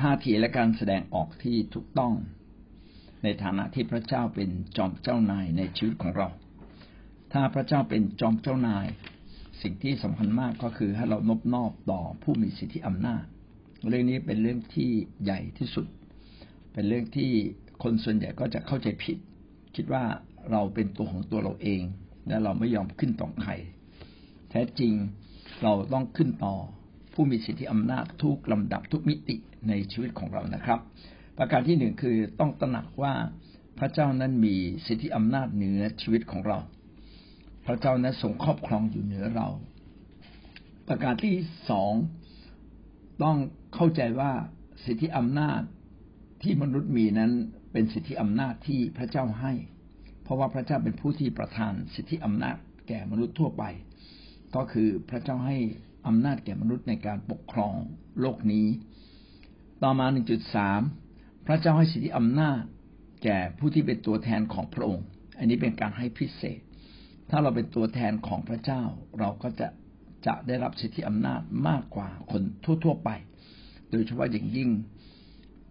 ท่าทีและการแสดงออกที่ถูกต้อง ในฐานะที่พระเจ้าเป็นจอมเจ้านายในชีวิตของเรา ถ้าพระเจ้าเป็นจอมเจ้านาย สิ่งที่สำคัญมากก็คือให้เรานบนอบต่อผู้มีสิทธิอำนาจ เรื่องนี้เป็นเรื่องที่ใหญ่ที่สุด เป็นเรื่องที่คนส่วนใหญ่ก็จะเข้าใจผิด คิดว่าเราเป็นตัวของตัวเราเอง และเราไม่ยอมขึ้นต่อใคร แท้จริงเราต้องขึ้นต่อ ผู้มีสิทธิอำนาจทุกลำดับทุกมิติในชีวิตของเรานะครับ ประการที่หนึ่งคือต้องตระหนักว่าพระเจ้านั้นมีสิทธิอำนาจเหนือชีวิตของเรา พระเจ้านั้นทรงครอบครองอยู่เหนือเรา ประการที่สองต้องเข้าใจว่าสิทธิอำนาจที่มนุษย์มีนั้นเป็นสิทธิอำนาจที่พระเจ้าให้ เพราะว่าพระเจ้าเป็นผู้ที่ประทานสิทธิอำนาจแก่มนุษย์ทั่วไป ก็คือพระเจ้าให้ อำนาจแก่มนุษย์ในการปกครองโลกนี้ ต่อมา 1.3 พระเจ้าให้สิทธิอำนาจแก่ผู้ที่เป็นตัวแทนของพระองค์ อันนี้เป็นการให้พิเศษ ถ้าเราเป็นตัวแทนของพระเจ้า เราก็จะจะได้รับสิทธิอำนาจมากกว่าคนทั่ว ๆไป โดยเฉพาะอย่างยิ่ง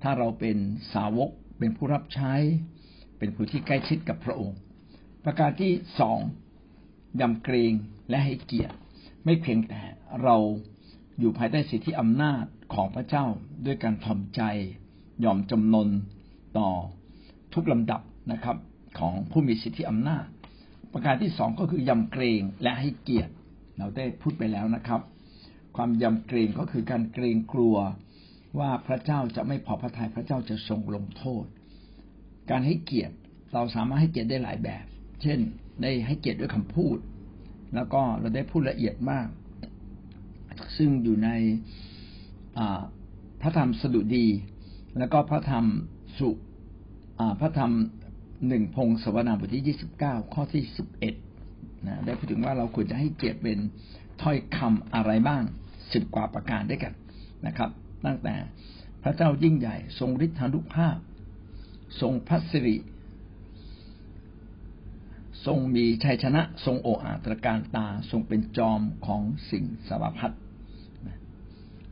ถ้าเราเป็นสาวก เป็นผู้รับใช้ เป็นผู้ที่ใกล้ชิดกับพระองค์ ประการที่สองยำเกรงและให้เกียรติ ไม่เพียงแต่เราอยู่ภายใต้สิทธิอำนาจของพระเจ้าด้วยการทำใจยอมจำนนต่อทุกลำดับนะครับ ของผู้มีสิทธิอำนาจ ประการที่สองก็คือยำเกรงและให้เกียรติ เราได้พูดไปแล้วนะครับ ความยำเกรงก็คือการเกรงกลัวว่าพระเจ้าจะไม่พอพระทัยพระเจ้าจะทรงลงโทษ การให้เกียรติเราสามารถให้เกียรติได้หลายแบบ เช่น ได้ให้เกียรติด้วยคำพูด แล้วก็เราได้พูดละเอียดมาก ซึ่งอยู่ในพระธรรมสดุดี แล้วก็พระธรรมสุพระธรรมหนึ่งพงศวนาบทที่ยี่สิบเก้าข้อที่สิบเอ็ดนะได้พูดถึงว่าเราควรจะให้เกียรติเป็นถ้อยคำอะไรบ้างสิบกว่าประการด้วยกันนะครับ ตั้งแต่พระเจ้ายิ่งใหญ่ ทรงฤทธานุภาพ ทรงพัสริ ทรงมีชัยชนะทรงโออาตรการตาทรงเป็นจอมของสิ่งสารพัด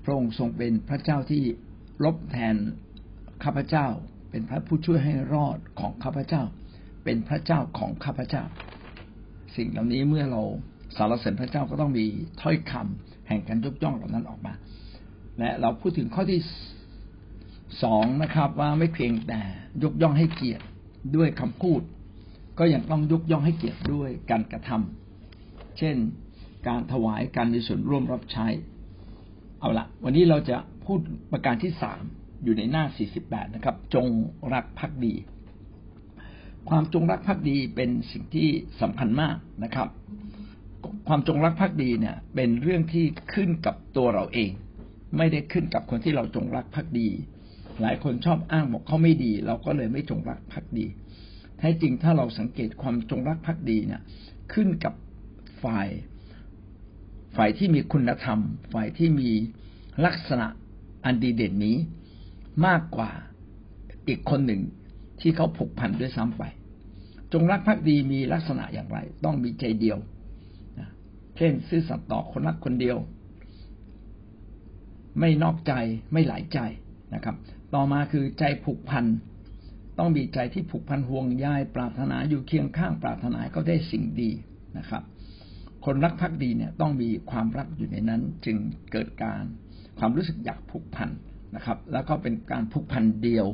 พระองค์ทรงเป็นพระเจ้าที่ลบแทนข้าพเจ้า เป็นพระผู้ช่วยให้รอดของข้าพเจ้า เป็นพระเจ้าของข้าพเจ้า สิ่งเหล่านี้เมื่อเราสารเสริญพระเจ้าก็ต้องมีถ้อยคำแห่งการยกย่องเหล่านั้นออกมา และเราพูดถึงข้อที่สองนะครับ ว่าไม่เพียงแต่ยกย่องให้เกียรติด้วยคำพูด ก็ยังต้องยกย่องให้เกียรติด้วยการกระทำเช่น การถวายการมีส่วนร่วมรับใช้ เอาละวันนี้เราจะพูดประการที่สามอยู่ในหน้าสี่สิบแปดนะครับ จงรักภักดี ความจงรักภักดีเป็นสิ่งที่สำคัญมากนะครับ ความจงรักภักดีเนี่ย เป็นเรื่องที่ขึ้นกับตัวเราเอง ไม่ได้ขึ้นกับคนที่เราจงรักภักดี หลายคนชอบอ้างบอกเขาไม่ดี เราก็เลยไม่จงรักภักดี แท้จริงถ้าเราสังเกตความจงรักภักดีเนี่ย ขึ้นกับฝ่าย ฝ่ายที่มีคุณธรรม ฝ่ายที่มีลักษณะอันดีเด่นนี้มากกว่าอีกคนหนึ่งที่เขาผูกพันด้วยซ้ำไป จงรักภักดีมีลักษณะอย่างไร ต้องมีใจเดียวเช่นซื่อสัตย์ต่อคนรักคนเดียว ไม่นอกใจไม่หลายใจนะครับ ต่อมาคือใจผูกพัน ต้องมีใจที่ผูกพันห่วงใยปรารถนาอยู่เคียงข้างปรารถนาก็ได้สิ่งดีนะครับ คนรักภักดีเนี่ยต้องมีความรักอยู่ในนั้น จึงเกิดการความรู้สึกอยากผูกพันนะครับ แล้วก็เป็นการผูกพันเดียว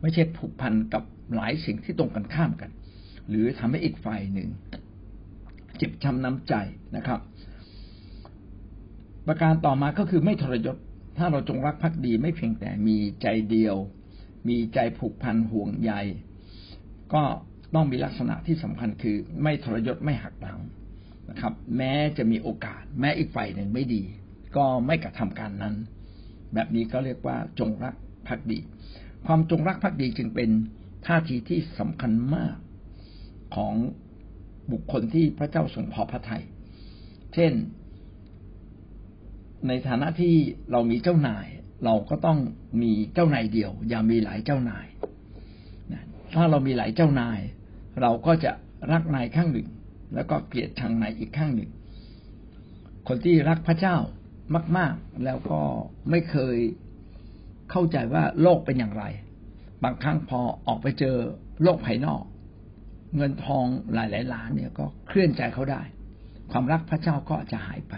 ไม่ใช่ผูกพันกับหลายสิ่งที่ตรงกันข้ามกัน หรือทำให้อีกฝ่ายหนึ่ง เจ็บช้าน้ำใจนะครับ ประการต่อมาก็คือไม่ทรยศถ้าเราจงรักภักดีไม่เพียงแต่มีใจเดียว มีใจผูกพันห่วงใยก็ต้องมีลักษณะที่สำคัญคือ ไม่ทรยศไม่หักหลังนะครับ แม้จะมีโอกาส แม้อีกฝ่ายหนึ่งไม่ดี ก็ไม่กระทำการนั้น แบบนี้ก็เรียกว่าจงรักภักดี ความจงรักภักดีจึงเป็นท่าทีที่สำคัญมากของบุคคลที่พระเจ้าทรงพอพระทยัย เช่น ในฐานะที่เรามีเจ้านาย เราก็ต้องมีเจ้านายเดียว อย่ามีหลายเจ้านายถ้าเรามีหลายเจ้านาย เราก็จะรักนายข้างหนึ่ง แล้วก็เกลียดชังในอีกข้างหนึ่ง คนที่รักพระเจ้ามาก ๆ แล้วก็ไม่เคยเข้าใจว่าโลกเป็นอย่างไร บางครั้งพอออกไปเจอโลกภายนอก เงินทองหลายๆล้านเนี่ยก็เคลื่อนใจเขาได้ ความรักพระเจ้าก็จะหายไป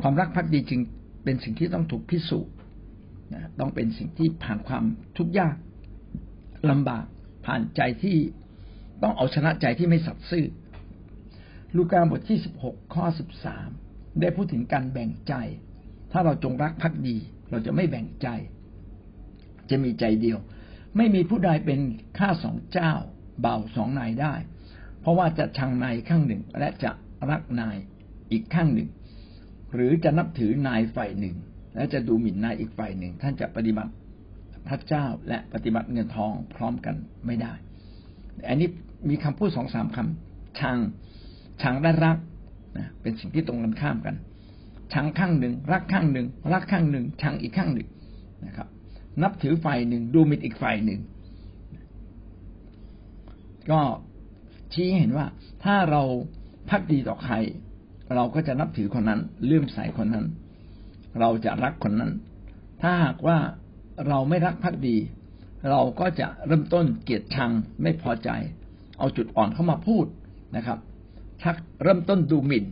ความรักพักดีจริงเป็นสิ่งที่ต้องถูกพิสูจน์ นะต้องเป็นสิ่งที่ผ่านความทุกข์ยากลำบากผ่านใจที่ต้องเอาชนะใจที่ไม่สัตย์ซื่อ ลูกาบทที่สิบหกข้อสิบสามได้พูดถึงการแบ่งใจ ถ้าเราจงรักภักดี เราจะไม่แบ่งใจ จะมีใจเดียว ไม่มีผู้ใดเป็นข้าสองเจ้า เบาสองนายได้ เพราะว่าจะชังนายข้างหนึ่งและจะรักนายอีกข้างหนึ่ง หรือจะนับถือนายฝ่ายหนึ่ง และจะดูหมิ่นนายอีกฝ่ายหนึ่ง ท่านจะปฏิบัติพระเจ้าและปฏิบัติเงินทองพร้อมกันไม่ได้ อันนี้มีคำพูดสองสามคำชังชังและรักนะเป็นสิ่งที่ตรงกันข้ามกันชังข้างหนึ่ง รักข้างหนึ่ง รักข้างหนึ่งชังอีกข้างหนึ่งนะครับ นับถือฝ่ายหนึ่ง ดูหมิ่นอีกฝ่ายหนึ่ง ก็ชี้เห็นว่าถ้าเราพักดีต่อใคร เราก็จะนับถือคนนั้นเลื่อมใสคนนั้น เราจะรักคนนั้น ถ้าหากว่าเราไม่รักภักดี เราก็จะเริ่มต้นเกลียดชังไม่พอใจ เอาจุดอ่อนเข้ามาพูดนะครับชักเริ่มต้นดูหมิ่น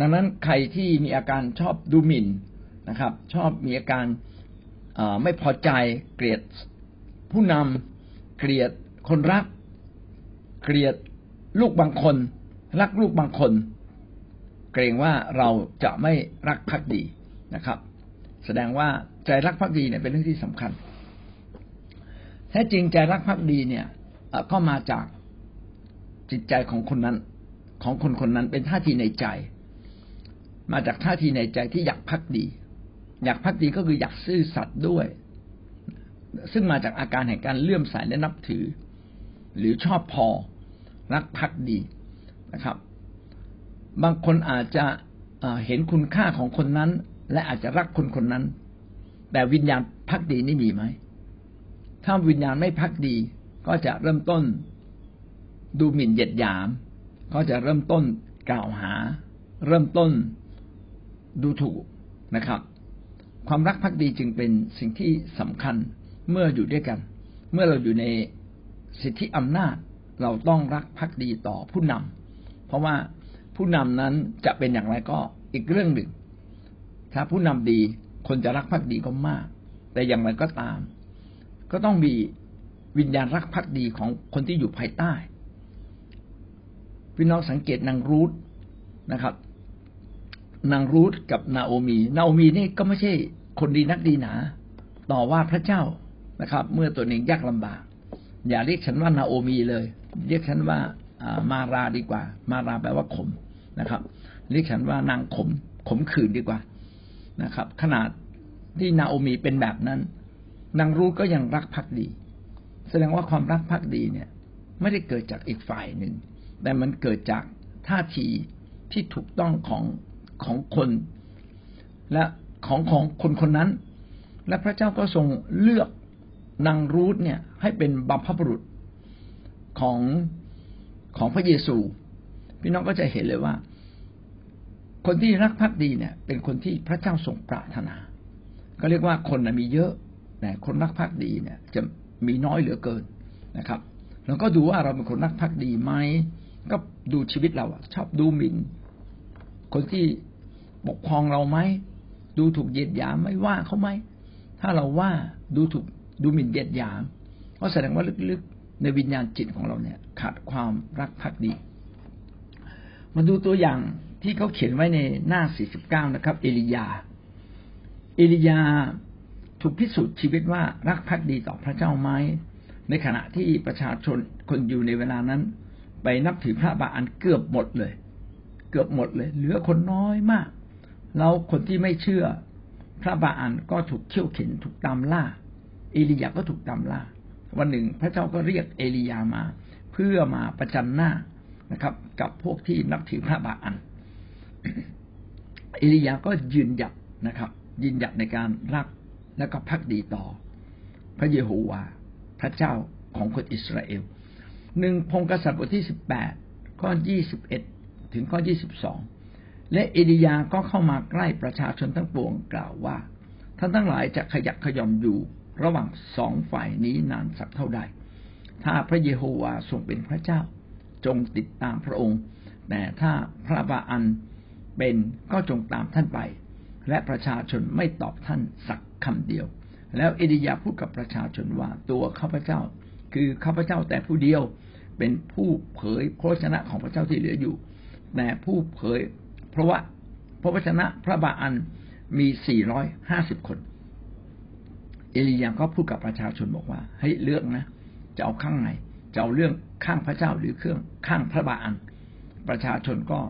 ดังนั้นใครที่มีอาการชอบดูหมิ่นนะครับ ชอบมีอาการไม่พอใจเกลียดผู้นำเกลียดคนรัก เกลียดลูกบางคน รักลูกบางคน เกรงว่าเราจะไม่รักภักดี นะครับ แสดงว่าใจรักภักดีเนี่ยเป็นเรื่องที่สำคัญแท้จริงใจรักภักดีเนี่ยก็มาจากจิตใจของคนนั้น ของคนคนนั้นเป็นท่าทีในใจ มาจากท่าทีในใจที่อยากพักดี อยากพักดีก็คืออยากซื่อสัตย์ด้วย ซึ่งมาจากอาการแห่งการเลื่อมใสและนับถือ หรือชอบพอรักพักดีนะครับ บางคนอาจจะเห็นคุณค่าของคนนั้น และอาจจะรักคนคนนั้น แต่วิญญาณพักดีนี่มีไหม ถ้าวิญญาณไม่พักดีก็จะเริ่มต้นดูหมิ่นเหยียดหยาม ก็จะเริ่มต้นกล่าวหา เริ่มต้นดูถูกนะครับ ความรักภักดีจึงเป็นสิ่งที่สำคัญเมื่ออยู่ด้วยกัน เมื่อเราอยู่ในสิทธิอำนาจเราต้องรักภักดีต่อผู้นำเพราะว่าผู้นำนั้นจะเป็นอย่างไรก็อีกเรื่องหนึ่ง ถ้าผู้นำดีคนจะรักภักดีก็มาก แต่อย่างไรก็ตาม ก็ต้องมีวิญญาณรักภักดีของคนที่อยู่ภายใต้พี่น้องสังเกตนางรูทนะครับนางรูทกับนาโอมีนาโอมีนี่ก็ไม่ใช่คนดีนักดีหนา ต่อว่าพระเจ้านะครับ เมื่อตัวเองยากลำบาก อย่าเรียกฉันว่านาโอมีเลย เรียกฉันว่ามาราดีกว่า มาราแปลว่าขมนะครับ เรียกฉันว่านางขมขมขื่นดีกว่า นะครับ ขนาดที่นาโอมีเป็นแบบนั้น นางรูทก็ยังรักพักดี แสดงว่าความรักพักดีเนี่ย ไม่ได้เกิดจากอีกฝ่ายหนึ่ง แต่มันเกิดจากท่าทีที่ถูกต้องของของคน และของของคนคนนั้น และพระเจ้าก็ทรงเลือกนางรูธเนี่ย ให้เป็นบัพพบุรุษของของพระเยซู พี่น้องก็จะเห็นเลยว่า คนที่รักภักดีเนี่ย เป็นคนที่พระเจ้าทรงปรารถนา ก็เรียกว่าคนนะมีเยอะแต่คนรักภักดีเนี่ย จะมีน้อยเหลือเกินนะครับเราก็ดูว่าเราเป็นคนรักภักดีไหมก็ดูชีวิตเราชอบดูหมิ่น คนที่ปกครองเราไหมดูถูกเยียดหยามไม่ว่าเขาไหมถ้าเราว่าดูถูกดูหมิ่นเยียดหยามก็แสดงว่าลึกๆในวิญญาณจิตของเราเนี่ย ขาดความรักภักดี มาดูตัวอย่าง ที่เขาเขียนไว้ในหน้า 49 นะครับ เอลียา เอลียาถูกพิสูจน์ชีวิตว่ารักภักดีต่อพระเจ้าไหมในขณะที่ประชาชนคนอยู่ในเวลานั้น ไปนับถือพระบาอันเกือบหมดเลย เกือบหมดเลย เหลือคนน้อยมาก แล้วคนที่ไม่เชื่อพระบาอันก็ถูกเขี่ยวเข็นถูกตามล่า เอลียาก็ถูกตามล่า วันหนึ่งพระเจ้าก็เรียกเอลียามา เพื่อมาประจันหน้านะครับ กับพวกที่นับถือพระบาอัน อลียาก็ยืนหยัดนะครับ ยืนหยัดในการรักและก็พักดีต่อ พระเยโฮวา พระเจ้าของคนอิสราเอลหนึ่งพงกษัตริย์บทที่สิบแปดข้อยี่สิบเอ็ดถึงข้อยี่สิบสองและเอลียาก็เข้ามาใกล้ประชาชนทั้งปวงกล่าวว่า ท่านทั้งหลายจะขยักขยอนอยู่ระหว่างสองฝ่ายนี้นานสักเท่าใด ถ้าพระเยโฮวาทรงเป็นพระเจ้า จงติดตามพระองค์ แต่ถ้าพระบาอัน เป็นก็จงตามท่านไป และประชาชนไม่ตอบท่านสักคำเดียว แล้วเอลียาพูดกับประชาชนว่าตัวข้าพเจ้า คือข้าพเจ้าแต่ผู้เดียวเป็นผู้เผยพระวจนะของพระเจ้าที่เหลืออยู่ แต่ผู้เผยเพราะว่าพระวจนะพระบาอันมีสี่ร้อยห้าสิบคน เอลียาก็พูดกับประชาชนบอกว่าให้เลือกนะ จะเอาข้างไหน จะเอาเรื่องข้างพระเจ้าหรือเครื่องข้างพระบาอัน ประชาชนก็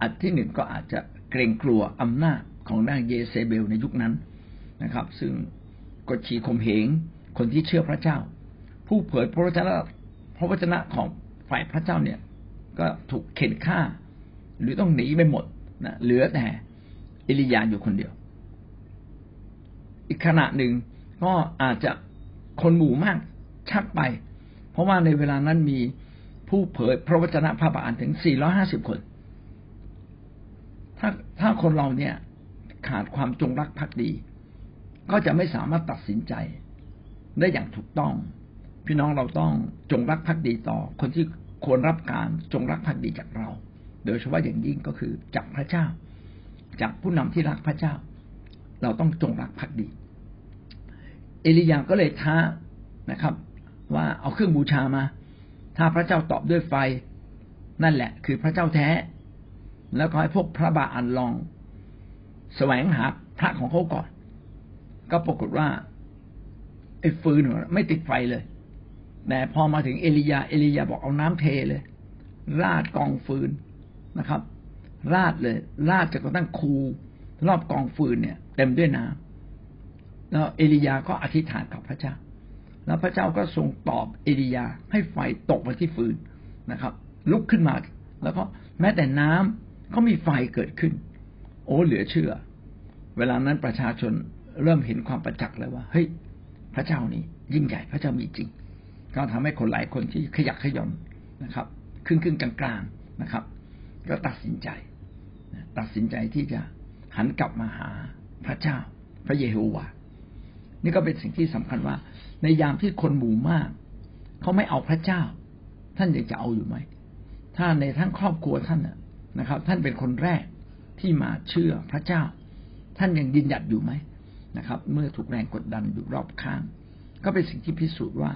อันที่หนึ่งก็อาจจะเกรงกลัวอำนาจของนางเยเซเบลในยุคนั้นนะครับ ซึ่งกดขี่ข่มเหงคนที่เชื่อพระเจ้า ผู้เผยพระวจนะพระวจนะของฝ่ายพระเจ้าเนี่ยก็ถูกเข็นฆ่า หรือต้องหนีไปหมดนะเหลือแต่เอลียาอยู่คนเดียว อีกขณะหนึ่งก็อาจจะคนหมู่มากชักไป เพราะว่าในเวลานั้นมีผู้เผยพระวจนะพระบาลถึง 450 คน ถ้าถ้าคนเราเนี่ยขาดความจงรักภักดี ก็จะไม่สามารถตัดสินใจ ได้อย่างถูกต้อง พี่น้องเราต้องจงรักภักดีต่อ คนที่ควรรับการจงรักภักดีจากเรา โดยเฉพาะอย่างยิ่งก็คือจากพระเจ้า จากผู้นำที่รักพระเจ้า เราต้องจงรักภักดี เอลียาก็เลยท้านะครับ ว่าเอาเครื่องบูชามา ถ้าพระเจ้าตอบด้วยไฟ นั่นแหละ คือพระเจ้าแท้ แล้วก็ให้พวกพระบาอันลองแสวงหาพระของเขาก่อน ก็ปรากฏว่าไอ้ฟืนไม่ติดไฟเลย แต่พอมาถึงเอลียา เอลียาบอกเอาน้ำเทเลย ราดกองฟืนนะครับ ราดเลย ราดจนกระทั่งคูรอบกองฟืนเนี่ย เต็มด้วยน้ำแล้วเอลียาก็อธิษฐานกับพระเจ้า แล้วพระเจ้าก็ทรงตอบเอลียาให้ไฟตกมาที่ฟืนนะครับ ลุกขึ้นมา แล้วก็แม้แต่น้ำก็มีไฟเกิดขึ้น โอ้เหลือเชื่อ เวลานั้นประชาชนเริ่มเห็นความประจักษ์เลยว่า เฮ้ย พระเจ้านี่ยิ่งใหญ่พระเจ้ามีจริง ก็ทำให้คนหลายคนที่ขยักขย่อนนะครับครึ่งครึ่งกลางๆนะครับ ก็ตัดสินใจ ตัดสินใจที่จะหันกลับมาหาพระเจ้า พระเยโฮวานี่ก็เป็นสิ่งที่สำคัญว่า ในยามที่คนหมู่มากเขาไม่เอาพระเจ้า ท่านยังจะเอาอยู่ไหมถ้าในทั้งครอบครัวท่าน นะครับ ท่านเป็นคนแรกที่มาเชื่อพระเจ้า ท่านยังยืนหยัดอยู่ไหมนะครับ เมื่อถูกแรงกดดันอยู่รอบข้าง ก็เป็นสิ่งที่พิสูจน์ว่า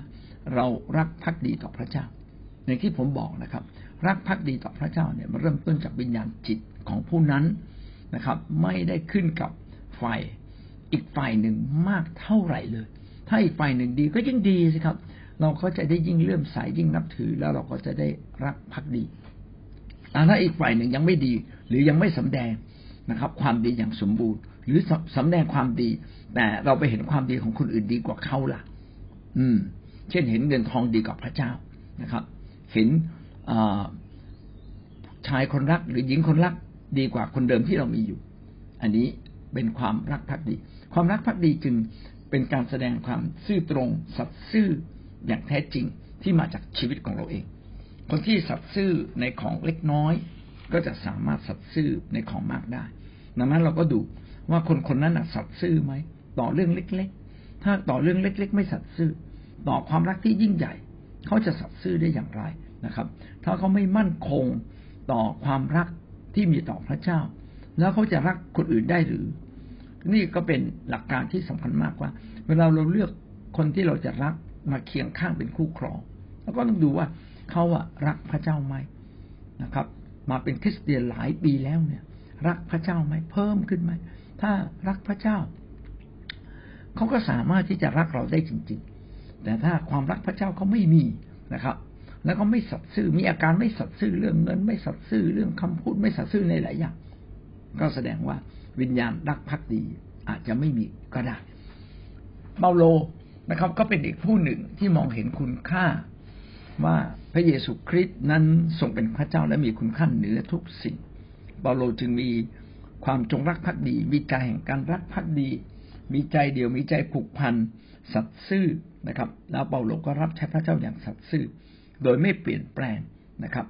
เรารักพักดีต่อพระเจ้า อย่างที่ผมบอกนะครับ รักพักดีต่อพระเจ้าเนี่ยมันเริ่มต้นจากวิญญาณจิตของผู้นั้นนะครับ ไม่ได้ขึ้นกับฝ่ายอีกฝ่ายหนึ่งมากเท่าไหร่เลย ถ้าอีกฝ่ายหนึ่งดีก็ยิ่งดีสิครับ เราก็จะได้ยิ่งเลื่อมใสยิ่งนับถือแล้วเราก็จะได้รักพักดี ถ้าอีกฝ่ายหนึ่งยังไม่ดี หรือยังไม่สำแดงนะครับ ความดีอย่างสมบูรณ์ หรือสำแดงความดี แต่เราไปเห็นความดีของคนอื่นดีกว่าเขาล่ะ อืม เช่นเห็นเงินทองดีกว่าพระเจ้านะครับ เห็นชายคนรักหรือหญิงคนรักดีกว่าคนเดิมที่เรามีอยู่ อันนี้เป็นความรักพักดี ความรักพักดีจึงเป็นการแสดงความซื่อตรง สัตย์ซื่ออย่างแท้จริงที่มาจากชีวิตของเราเอง คนที่สัตย์ซื่อในของเล็กน้อย ก็จะสามารถสัตย์ซื่อในของมากได้ดังนั้นเราก็ดูว่าคนคนนั้นสัตย์ซื่อไหมต่อเรื่องเล็ก ๆ ถ้าต่อเรื่องเล็ก ๆ ไม่สัตย์ซื่อ ต่อความรักที่ยิ่งใหญ่ เขาจะสัตย์ซื่อได้อย่างไรนะครับ ถ้าเขาไม่มั่นคงต่อความรักที่มีต่อพระเจ้า แล้วเขาจะรักคนอื่นได้หรือ นี่ก็เป็นหลักการที่สำคัญมากว่า เวลาเราเลือกคนที่เราจะรักมาเคียงข้างเป็นคู่ครอง แล้วก็ต้องดูว่า เขาอะรักพระเจ้าไหมนะครับ มาเป็นคริสเตียนหลายปีแล้วเนี่ย รักพระเจ้าไหมเพิ่มขึ้นไหมถ้ารักพระเจ้าเขาก็สามารถที่จะรักเราได้จริง ๆ แต่ถ้าความรักพระเจ้าเขาไม่มีนะครับ แล้วก็ไม่สัตย์ซื่อมีอาการไม่สัตย์ซื่อเรื่องเงิน ไม่สัตย์ซื่อเรื่องคำพูดไม่สัตย์ซื่อในหลายอย่างก็แสดงว่าวิญญาณรักพักดีอาจจะไม่มีก็ได้เปาโลนะครับ ก็เป็นอีกผู้หนึ่งที่มองเห็นคุณค่าว่า พระเยซูคริสต์นั้นทรงเป็นพระเจ้าและมีคุณค่าเหนือทุกสิ่งเปาโลจึงมีความจงรักภักดี มีใจแห่งการรักภักดี มีใจเดียวมีใจผูกพันสัตย์ซื่อนะครับ แล้วเปาโลก็รับใช้พระเจ้าอย่างสัตย์ซื่อ โดยไม่เปลี่ยนแปลงนะครับ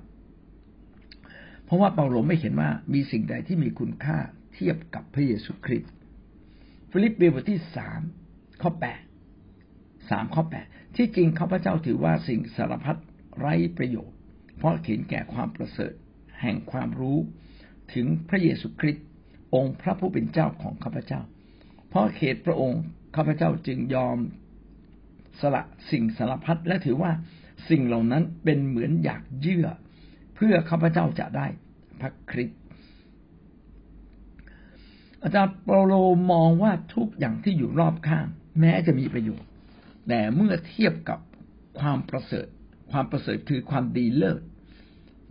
เพราะว่าเปาโลไม่เห็นว่ามีสิ่งใดที่มีคุณค่าเทียบกับพระเยซูคริสต์ฟิลิปปีบทที่สามข้อแปดสามข้อแปดที่จริงข้าพเจ้าถือว่าสิ่งสารพัด ไร้ประโยชน์ เพราะเห็นแก่ความประเสริฐ แห่งความรู้ ถึงพระเยซูคริสต์องค์พระผู้เป็นเจ้าของข้าพเจ้า เพราะเขตพระองค์ข้าพเจ้าจึงยอมสละสิ่งสารพัดและถือว่าสิ่งเหล่านั้นเป็นเหมือนอยากเยื่อ เพื่อข้าพเจ้าจะได้พระคริสต์อาจารย์เปาโลมองว่าทุกอย่างที่อยู่รอบข้าง แม้จะมีประโยชน์ แต่เมื่อเทียบกับความประเสริฐ ความประเสริฐคือความดีเลิศ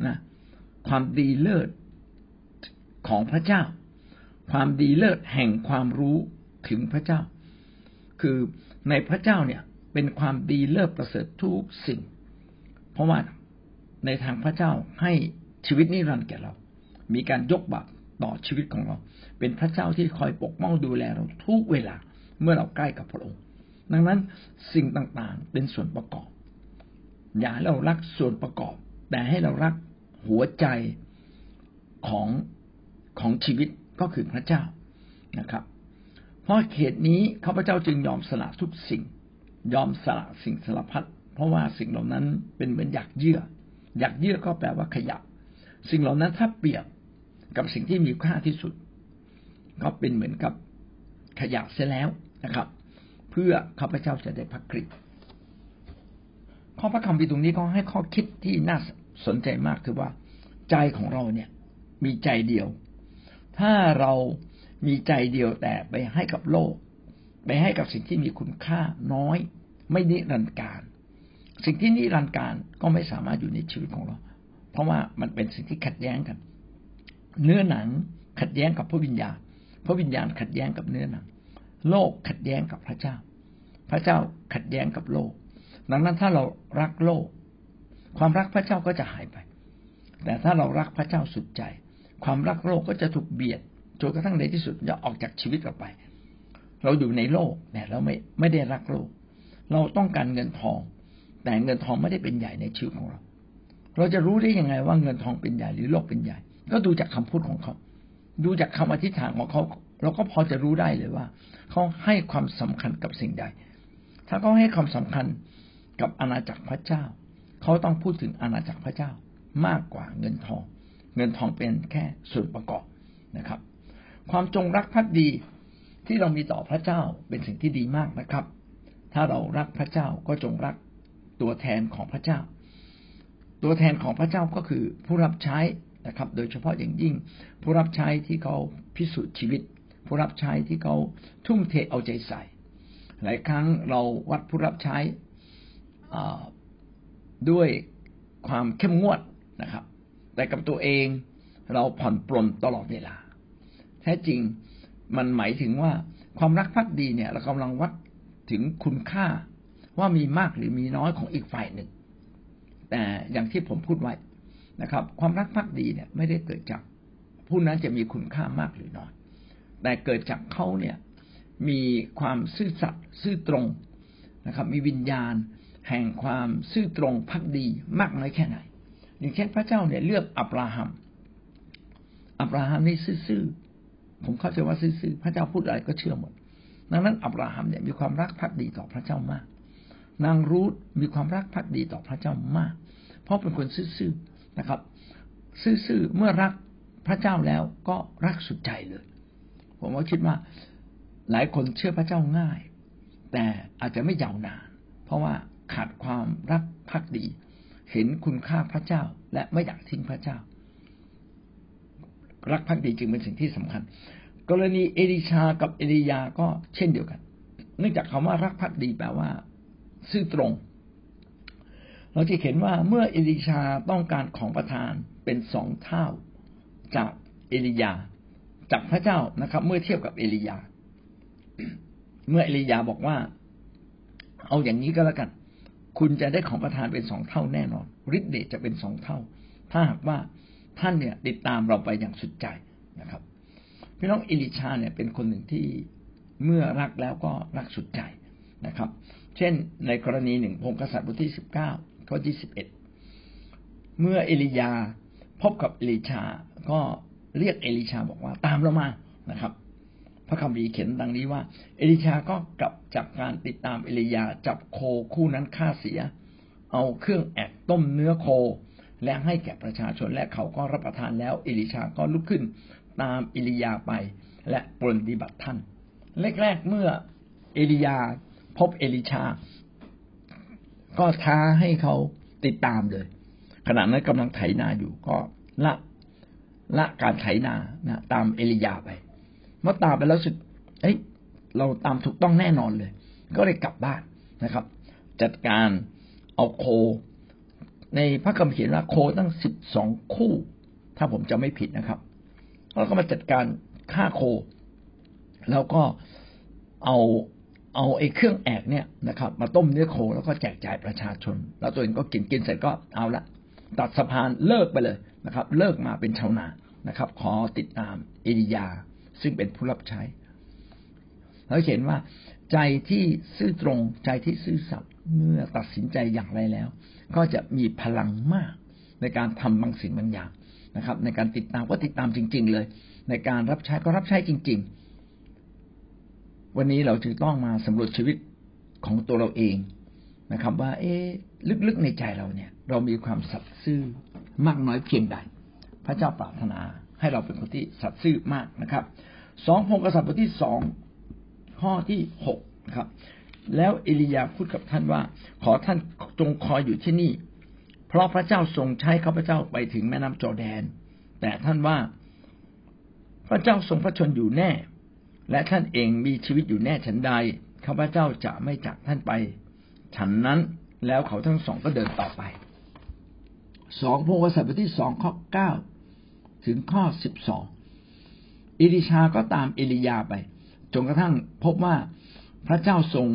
นะความดีเลิศของพระเจ้า ความดีเลิศแห่งความรู้ถึงพระเจ้า คือในพระเจ้าเนี่ยเป็นความดีเลิศประเสริฐทุกสิ่ง เพราะว่าในทางพระเจ้าให้ชีวิตนิรันดร์แก่เรา มีการยกบาปต่อชีวิตของเรา เป็นพระเจ้าที่คอยปกป้องดูแลเราทุกเวลาเมื่อเราใกล้กับพระองค์ ดังนั้นสิ่งต่างๆเป็นส่วนประกอบ อย่าเรารักส่วนประกอบ แต่ให้เรารักหัวใจของของชีวิตก็คือพระเจ้านะครับ เพราะเหตุนี้ข้าพเจ้าจึงยอมสละทุกสิ่ง ยอมสละสิ่งสารพัดเพราะว่าสิ่งเหล่านั้นเป็นเหมือนอยากเยื่ออยากเยื่อก็แปลว่าขยะ สิ่งเหล่านั้นถ้าเปรียบกับสิ่งที่มีค่าที่สุด ก็เป็นเหมือนกับขยะเสียแล้วนะครับ เพื่อข้าพเจ้าจะได้พักคริส ข้อพระคำพีตรงนี้ก็ให้ข้อคิดที่น่าสนใจมากคือว่า ใจของเราเนี่ย มีใจเดียว ถ้าเรามีใจเดียวแต่ไปให้กับโลก ไปให้กับสิ่งที่มีคุณค่าน้อย ไม่นิรันดร์การ สิ่งที่นิรันดร์การก็ไม่สามารถอยู่ในชีวิตของเรา เพราะว่ามันเป็นสิ่งที่ขัดแย้งกัน เนื้อหนังขัดแย้งกับพระวิญญาณพระวิญญาณขัดแย้งกับเนื้อหนัง โลกขัดแย้งกับพระเจ้า พระเจ้าขัดแย้งกับโลก ดังนั้นถ้าเรารักโลก ความรักพระเจ้าก็จะหายไป แต่ถ้าเรารักพระเจ้าสุดใจ ความรักโลกก็จะถูกเบียดจนกระทั่งในที่สุดจะออกจากชีวิตเราไป เราอยู่ในโลกแต่เราไม่ไม่ได้รักโลก เราต้องการเงินทอง แต่เงินทองไม่ได้เป็นใหญ่ในชีวิตของเรา เราจะรู้ได้ยังไงว่าเงินทองเป็นใหญ่หรือโลกเป็นใหญ่ ก็ดูจากคำพูดของเขา ดูจากคำอธิษฐานของเขา เราก็พอจะรู้ได้เลยว่า เขาให้ความสำคัญกับสิ่งใด ถ้าเขาให้ความสำคัญ กับอาณาจักรพระเจ้า เขาต้องพูดถึงอาณาจักรพระเจ้ามากกว่าเงินทอง เงินทองเป็นแค่ส่วนประกอบนะครับ ความจงรักภักดีที่เรามีต่อพระเจ้าเป็นสิ่งที่ดีมากนะครับ ถ้าเรารักพระเจ้าก็จงรักตัวแทนของพระเจ้า ตัวแทนของพระเจ้าก็คือผู้รับใช้นะครับ โดยเฉพาะอย่างยิ่งผู้รับใช้ที่เขาพิสูจน์ชีวิต ผู้รับใช้ที่เขาทุ่มเทเอาใจใส่ หลายครั้งเราวัดผู้รับใช้ ด้วยความเข้มงวดนะครับ แต่กับตัวเองเราผ่อนปลนตลอดเวลา แท้จริงมันหมายถึงว่าความรักพักดีเนี่ย เรากำลังวัดถึงคุณค่าว่ามีมากหรือมีน้อยของอีกฝ่ายหนึ่ง แต่อย่างที่ผมพูดไว้นะครับ ความรักภักดีเนี่ยไม่ได้เกิดจากผู้นั้นจะมีคุณค่ามากหรือน้อย แต่เกิดจากเขาเนี่ยมีความซื่อสัตย์ซื่อตรงนะครับ มีวิญญาณ แห่งความซื่อตรงพักดีมากน้อยแค่ไหนอย่างเช่นพระเจ้าเนี่ยเลือกอับราฮัม อับราฮัมนี่ซื่อผมเข้าใจว่าซื่อพระเจ้าพูดอะไรก็เชื่อหมด ดังนั้นอับราฮัมเนี่ยมีความรักพักดีต่อพระเจ้ามาก นางรูธมีความรักพักดีต่อพระเจ้ามาก เพราะเป็นคนซื่อนะครับ ซื่อๆเมื่อรักพระเจ้าแล้วก็รักสุดใจเลย ผมว่าคิดว่าหลายคนเชื่อพระเจ้าง่าย แต่อาจจะไม่ยาวนาน เพราะว่า ขาดความรักพักดี เห็นคุณค่าพระเจ้า และไม่อยากทิ้งพระเจ้า รักพักดีจึงเป็นสิ่งที่สำคัญ กรณีเอลิชากับเอลียาก็เช่นเดียวกัน เนื่องจากคำว่ารักพักดีแปลว่า ซื่อตรง เราจะเห็นว่าเมื่อเอลิชาต้องการของประทานเป็นสองเท่าจากเอลียา จากพระเจ้านะครับ เมื่อเทียบกับเอลียา เมื่อเอลียาบอกว่า เอาอย่างนี้ก็แล้วกัน คุณจะได้ของประทานเป็นสองเท่าแน่นอนฤทธิ์เดชจะเป็นสองเท่า ถ้าหากว่าท่านเนี่ยติดตามเราไปอย่างสุดใจนะครับพี่น้องเอลิชาเนี่ยเป็นคนหนึ่งที่เมื่อรักแล้วก็รักสุดใจนะครับ เช่นในกรณีหนึ่งพงกษัตริย์บทที่สิบเก้าข้อที่สิบเอ็ดเมื่อเอลียาพบกับเอลิชา ก็เรียกเอลิชาบอกว่าตามเรามานะครับ ระคัมภีร์เขียนดังนี้ว่า เอลิชาก็กลับจากการติดตามเอลียาจับโคคู่นั้นฆ่าเสีย เอาเครื่องแอกต้มเนื้อโค และให้แก่ประชาชนและเขาก็รับประทานแล้ว เอลิชาก็ลุกขึ้นตามเอลียาไปและปรนฏิบัติท่านแรกๆเมื่อเอลียาพบเอลิชา ก็ท้าให้เขาติดตามเลย ขณะนั้นกำลังไถนาอยู่ก็ละละการไถนานะตามเอลียาไป เมื่อตามไปแล้วสุดเอ้ยเราตามถูกต้องแน่นอนเลย ก็เลยกลับบ้านนะครับ จัดการเอาโค ในพระคัมภีร์ว่าโคตั้งสิบสองคู่ ถ้าผมจะไม่ผิดนะครับแล้วก็มาจัดการฆ่าโค แล้วก็เอาเอาไอ้เครื่องแอกเนี่ยนะครับ มาต้มเนื้อโคแล้วก็แจกจ่ายประชาชน แล้วตัวเองก็กินกินเสร็จก็เอาละตัดสะพานเลิกไปเลยนะครับ เลิกมาเป็นชาวนานะครับ ขอติดตามเอลียา ซึ่งเป็นผู้รับใช้เราเห็นว่าใจที่ซื่อตรงใจที่ซื่อสัตย์เมื่อตัดสินใจอย่างไรแล้ว ก็จะมีพลังมากในการทำบางสิ่งบางอย่างนะครับ ในการติดตามก็ติดตามจริง ๆ เลย ในการรับใช้ก็รับใช้จริง ๆ วันนี้เราจึงต้องมาสำรวจชีวิตของตัวเราเองนะครับ ว่า เอ๊ลึกๆในใจเราเนี่ย เรามีความสัตย์ซื่อมากน้อยเพียงใด พระเจ้าปรารถนา ให้เราเป็นคนที่สัตย์ซื่อมากนะครับสองพงกษัตริย์บทที่สองข้อที่หกครับ แล้วเอลียาพูดกับท่านว่า ขอท่านจงคอยอยู่ที่นี่ เพราะพระเจ้าทรงใช้ข้าพเจ้าไปถึงแม่น้ำจอแดน แต่ท่านว่าพระเจ้าทรงพระชนอยู่แน่ และท่านเองมีชีวิตอยู่แน่ฉันใดข้าพเจ้าจะไม่จากท่านไป ฉันนั้นแล้วเขาทั้งสองก็เดินต่อไปสองพงกษัตริย์บทที่สองข้อเก้า ถึงข้อสิบสองอิลิชาก็ตามเอลียาไปจนกระทั่งพบว่าพระเจ้าทรง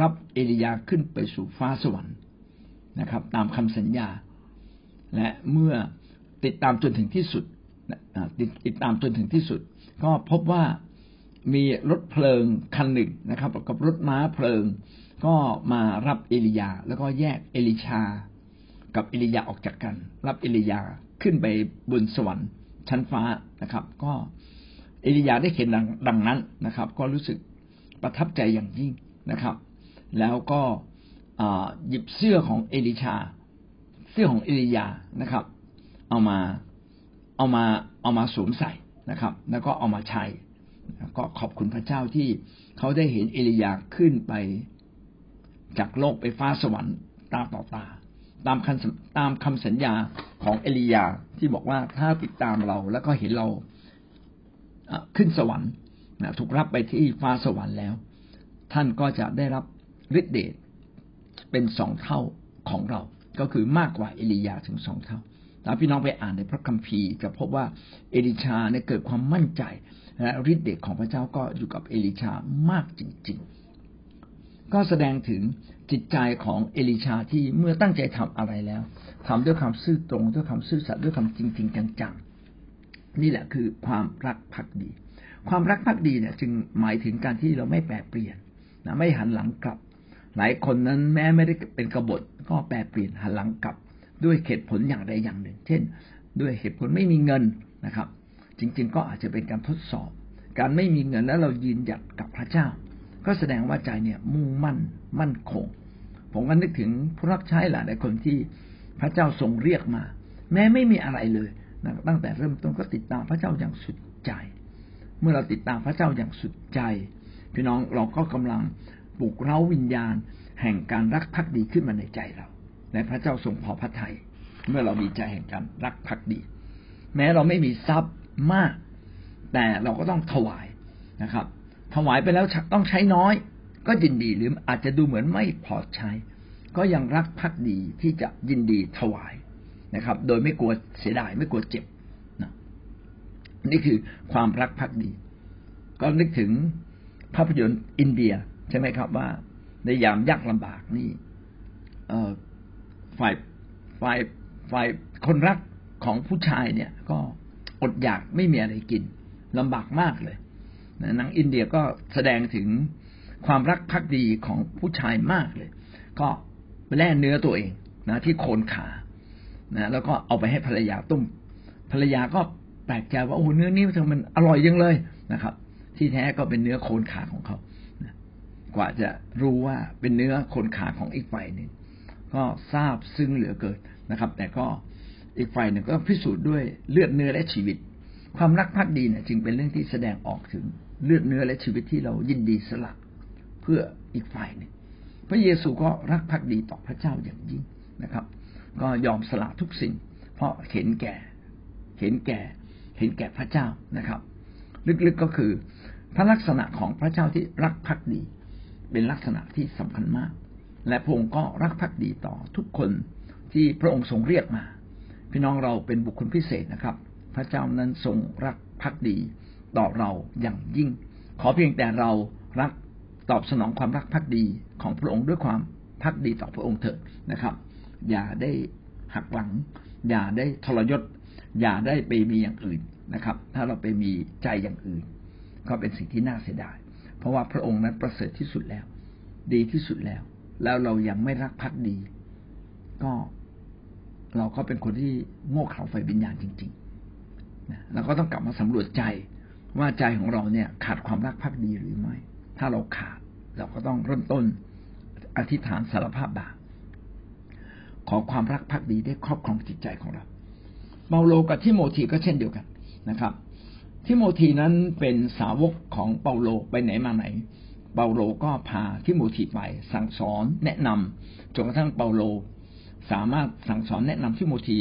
รับเอลียาขึ้นไปสู่ฟ้าสวรรค์นะครับ ตามคำสัญญา และเมื่อติดตามจนถึงที่สุดติดตามจนถึงที่สุด ก็พบว่ามีรถเพลิงคันหนึ่งนะครับกับรถม้าเพลิง ก็มารับเอลียา แล้วก็แยกเอลิชา กับเอลียาออกจากกัน รับเอลียาขึ้นไปบนสวรรค์ ชั้นฟ้านะครับ ก็เอลียาได้เห็นดังดงนั้นนะครับ ก็รู้สึกประทับใจอย่างยิ่งนะครับ แล้วก็หยิบเสื้อของเอลิชา เสื้อของเอลียานะครับ เอามาเอามาเอามาสวมใส่นะครับ แล้วก็เอามาใช้ก็ขอบคุณพระเจ้าที่เขาได้เห็นเอลียาขึ้นไปจากโลกไปฟ้าสวรรค์ตาต่อตา ตามคำตามคำสัญญาของเอลียาที่บอกว่าถ้าติดตามเราแล้วก็เห็นเราขึ้นสวรรค์ถูกรับไปที่ฟ้าสวรรค์แล้ว ท่านก็จะได้รับฤทธิเดชเป็นสองเท่าของเรา ก็คือมากกว่าเอลียาถึงสองเท่าถ้าพี่น้องไปอ่านในพระคัมภีร์จะพบว่าเอลิชาเนี่ยเกิดความมั่นใจและฤทธิเดชของพระเจ้าก็อยู่กับเอลิชามากจริง ๆ ก็แสดงถึง จิตใจของเอลิชาที่เมื่อตั้งใจทำอะไรแล้วทำด้วยความซื่อตรงด้วยความซื่อสัตย์ด้วยความจริงๆจังๆนี่แหละคือความรักภักดี ความรักภักดีเนี่ย จึงหมายถึงการที่เราไม่แปรเปลี่ยนนะไม่หันหลังกลับ หลายคนนั้นแม้ไม่ได้เป็นกบฏก็แปรเปลี่ยนหันหลังกลับ ด้วยเหตุผลอย่างใดอย่างหนึ่ง เช่น ด้วยเหตุผลไม่มีเงินนะครับ จริง ๆ ก็อาจจะเป็นการทดสอบ การไม่มีเงินแล้วเรายืนหยัดกับพระเจ้า ก็แสดงว่าใจเนี่ยมุ่งมั่นมั่นคง ผมก็นึกถึงผู้รับใช้หลายคนที่พระเจ้าทรงเรียกมา แม้ไม่มีอะไรเลยนะตั้งแต่เริ่มต้นก็ติดตามพระเจ้าอย่างสุดใจ เมื่อเราติดตามพระเจ้าอย่างสุดใจ พี่น้องเราก็กำลังปลุกเร้าวิญญาณ แห่งการรักภักดีขึ้นมาในใจเราและพระเจ้าทรงพอพระทยัยเมื่อเรามีใจแห่งการรักภักดี แม้เราไม่มีทรัพย์มาก แต่เราก็ต้องถวายนะครับ ถวายไปแล้วต้องใช้น้อย ก็ยินดีหรืออาจจะดูเหมือนไม่พอใช้ ก็ยังรักพักดีที่จะยินดีถวายนะครับ โดยไม่กลัวเสียดายไม่กลัวเจ็บนะนี่คือความรักพักดี ก็นึกถึงภาพยนตร์อินเดียใช่ไหมครับว่า ในยามยากลำบากนี่ฝ่ายฝ่ายฝ่ายคนรักของผู้ชายเนี่ย ก็อดอยากไม่มีอะไรกินลำบากมากเลย หนังอินเดียก็แสดงถึงความรักภักดีของผู้ชายมากเลย ก็แล่เนื้อตัวเองนะที่โคนขานะแล้วก็เอาไปให้ภรรยาต้ม ภรรยาก็แปลกใจว่าโอ้เนื้อนี้มันอร่อยยังเลยนะครับ ที่แท้ก็เป็นเนื้อโคนขาของเขากว่าจะรู้ว่าเป็นเนื้อโคนขาของอีกฝ่ายหนึ่งก็ทราบซึ้งเหลือเกินนะครับ แต่ก็อีกฝ่ายหนึ่งก็พิสูจน์ด้วยเลือดเนื้อและชีวิต ความรักภักดีเนี่ยจึงเป็นเรื่องที่แสดงออกถึงเลือดเนื้อและชีวิตที่เรายินดีสละเพื่ออีกฝ่ายหนึ่งพระเยซูก็รักภักดีต่อพระเจ้าอย่างยิ่งนะครับ ก็ยอมสละทุกสิ่ง เพราะเห็นแก่ เห็นแก่ เห็นแก่พระเจ้านะครับ ลึกๆก็คือพระลักษณะของพระเจ้าที่รักภักดี เป็นลักษณะที่สำคัญมาก และพระองค์ก็รักภักดีต่อทุกคนที่พระองค์ทรงเรียกมา พี่น้องเราเป็นบุคคลพิเศษนะครับ พระเจ้านั้นทรงรักภักดีต่อเราอย่างยิ่ง ขอเพียงแต่เรารักตอบสนองความรักภักดีของพระองค์ด้วยความภักดีต่อพระองค์เถิดนะครับ อย่าได้หักหลัง อย่าได้ทรยศ อย่าได้ไปมีอย่างอื่นนะครับ ถ้าเราไปมีใจอย่างอื่น ก็เป็นสิ่งที่น่าเสียดาย เพราะว่าพระองค์นั้นประเสริฐที่สุดแล้ว ดีที่สุดแล้ว แล้วเรายังไม่รักภักดี ก็เราก็เป็นคนที่โง่เขลาไฟวิญญาณจริง ๆ เราก็ต้องกลับมาสำรวจใจว่าใจของเราเนี่ยขาดความรักภักดีหรือไม่ ถ้าเราขาดเราก็ต้องเริ่มต้นอธิษฐานสารภาพบาปขอความรักภักดีได้ครอบครองจิตใจของเรา เปาโลกับทิโมธีก็เช่นเดียวกันนะครับ ทิโมธีนั้นเป็นสาวกของเปาโลไปไหนมาไหน เปาโลก็พาทิโมธีไป สั่งสอนแนะนำจนกระทั่งเปาโล สามารถสั่งสอนแนะนำทิโมธี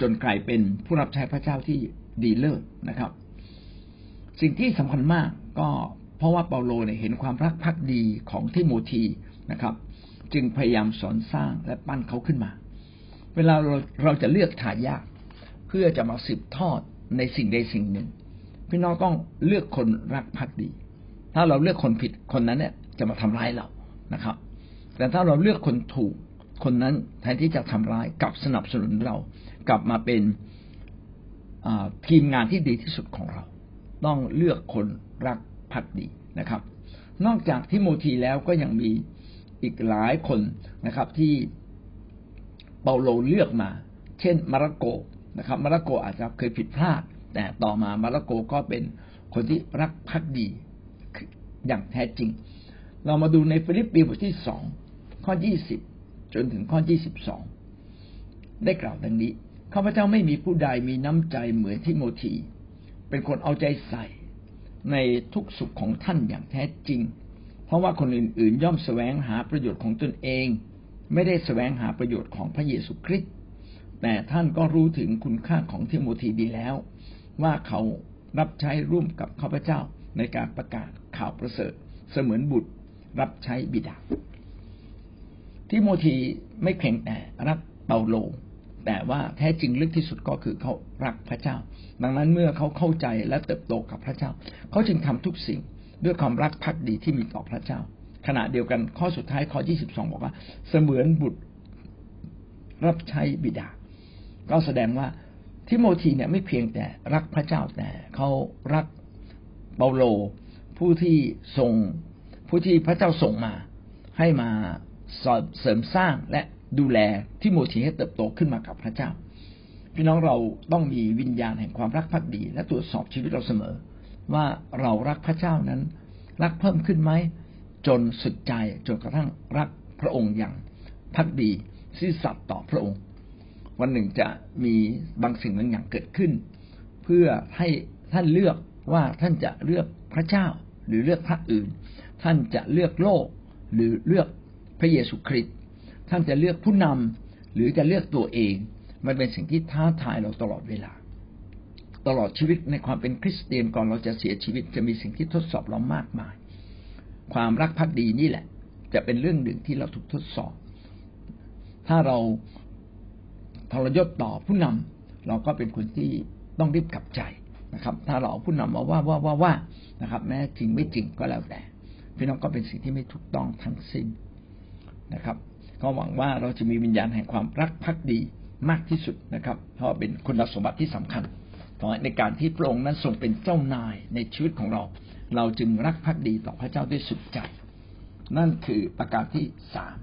จนกลายเป็นผู้รับใช้พระเจ้าที่ ดีเลิศนะครับ สิ่งที่สำคัญมากก็เพราะว่าเปาโลเนี่ยเห็นความรักภักดีของทิโมธีนะครับ จึงพยายามสอนสร้างและปั้นเขาขึ้นมา เวลาเราเราจะเลือกทายาทเพื่อจะมาสืบทอดในสิ่งใดสิ่งหนึ่ง พี่น้องต้องเลือกคนรักภักดี ถ้าเราเลือกคนผิดคนนั้นเนี่ยจะมาทำร้ายเรานะครับ แต่ถ้าเราเลือกคนถูกคนนั้นแทนที่จะทำร้ายกลับสนับสนุนเรา กลับมาเป็น ทีมงานที่ดีที่สุดของเรา ต้องเลือกคนรักภักดีนะครับ นอกจากทิโมธีแล้วก็ยังมีอีกหลายคนนะครับที่เปาโลเลือกมา เช่นมาระโกนะครับมาระโกอาจจะเคยผิดพลาด แต่ต่อมามาระโกก็เป็นคนที่รักภักดีอย่างแท้จริง เรามาดูในฟิลิปปีบทที่สองข้อยี่สิบจนถึงข้อยี่สิบสองได้กล่าวดังนี้ ข้าพเจ้าไม่มีผู้ใดมีน้ำใจเหมือนทิโมธี เป็นคนเอาใจใส่ในทุกข์สุขของท่านอย่างแท้จริง เพราะว่าคนอื่นๆ ย่อมแสวงหาประโยชน์ของตนเอง ไม่ได้แสวงหาประโยชน์ของพระเยซูคริสต์แต่ท่านก็รู้ถึงคุณค่าของทิโมธีดีแล้ว ว่าเขารับใช้ร่วมกับข้าพเจ้าในการประกาศข่าวประเสริฐ เสมือนบุตรรับใช้บิดาทิโมธีไม่เพียงแต่รักเปาโล แต่ว่าแท้จริงลึกที่สุดก็คือเขารักพระเจ้า ดังนั้นเมื่อเขาเข้าใจและเติบโตกับพระเจ้า เขาจึงทำทุกสิ่งด้วยความรักพักดีที่มีต่อพระเจ้า ขณะเดียวกันข้อสุดท้ายข้อ 22 บอกว่า เสมือนบุตรรับใช้บิดา ก็แสดงว่าทิโมธีเนี่ยไม่เพียงแต่รักพระเจ้าแต่เขารักเปาโลผู้ที่ส่งผู้ที่พระเจ้าส่งมา ให้มาเสริมสร้างและ ดูแลทิโมธีให้เติบโตขึ้นมากับพระเจ้า พี่น้องเราต้องมีวิญญาณแห่งความรักพักดี และตรวจสอบชีวิตเราเสมอ ว่าเรารักพระเจ้านั้น รักเพิ่มขึ้นไหมจนสุดใจจนกระทั่งรักพระองค์อย่างพักดีซื่อสัตย์ต่อพระองค์ วันหนึ่งจะมีบางสิ่งบางอย่างเกิดขึ้น เพื่อให้ท่านเลือกว่าท่านจะเลือกพระเจ้าหรือเลือกพระอื่น ท่านจะเลือกโลกหรือเลือกพระเยซูคริสต์ ท่านจะเลือกผู้นำหรือจะเลือกตัวเอง มันเป็นสิ่งที่ท้าทายเราตลอดเวลา ตลอดชีวิตในความเป็นคริสเตียนก่อนเราจะเสียชีวิตจะมีสิ่งที่ทดสอบเรามากมาย ความรักพักดีนี่แหละ จะเป็นเรื่องหนึ่งที่เราถูกทดสอบ ถ้าเราทรยศต่อผู้นำเราก็เป็นคนที่ต้องรีบกลับใจนะครับ ถ้าเราเอาผู้นำมาว่าว่าว่าว่านะครับ แม้จริงไม่จริงก็แล้วแต่พี่น้องก็เป็นสิ่งที่ไม่ถูกต้องทั้งสิ้นนะครับ ก็หวังว่าเราจะมีวิญญาณแห่งความรักภักดีมากที่สุดนะครับ เพราะเป็นคุณสมบัติที่สำคัญในการที่พระองค์นั้นทรงเป็นเจ้านายในชีวิตของเรา เราจึงรักภักดีต่อพระเจ้าด้วยสุดใจ นั่นคือประการที่สาม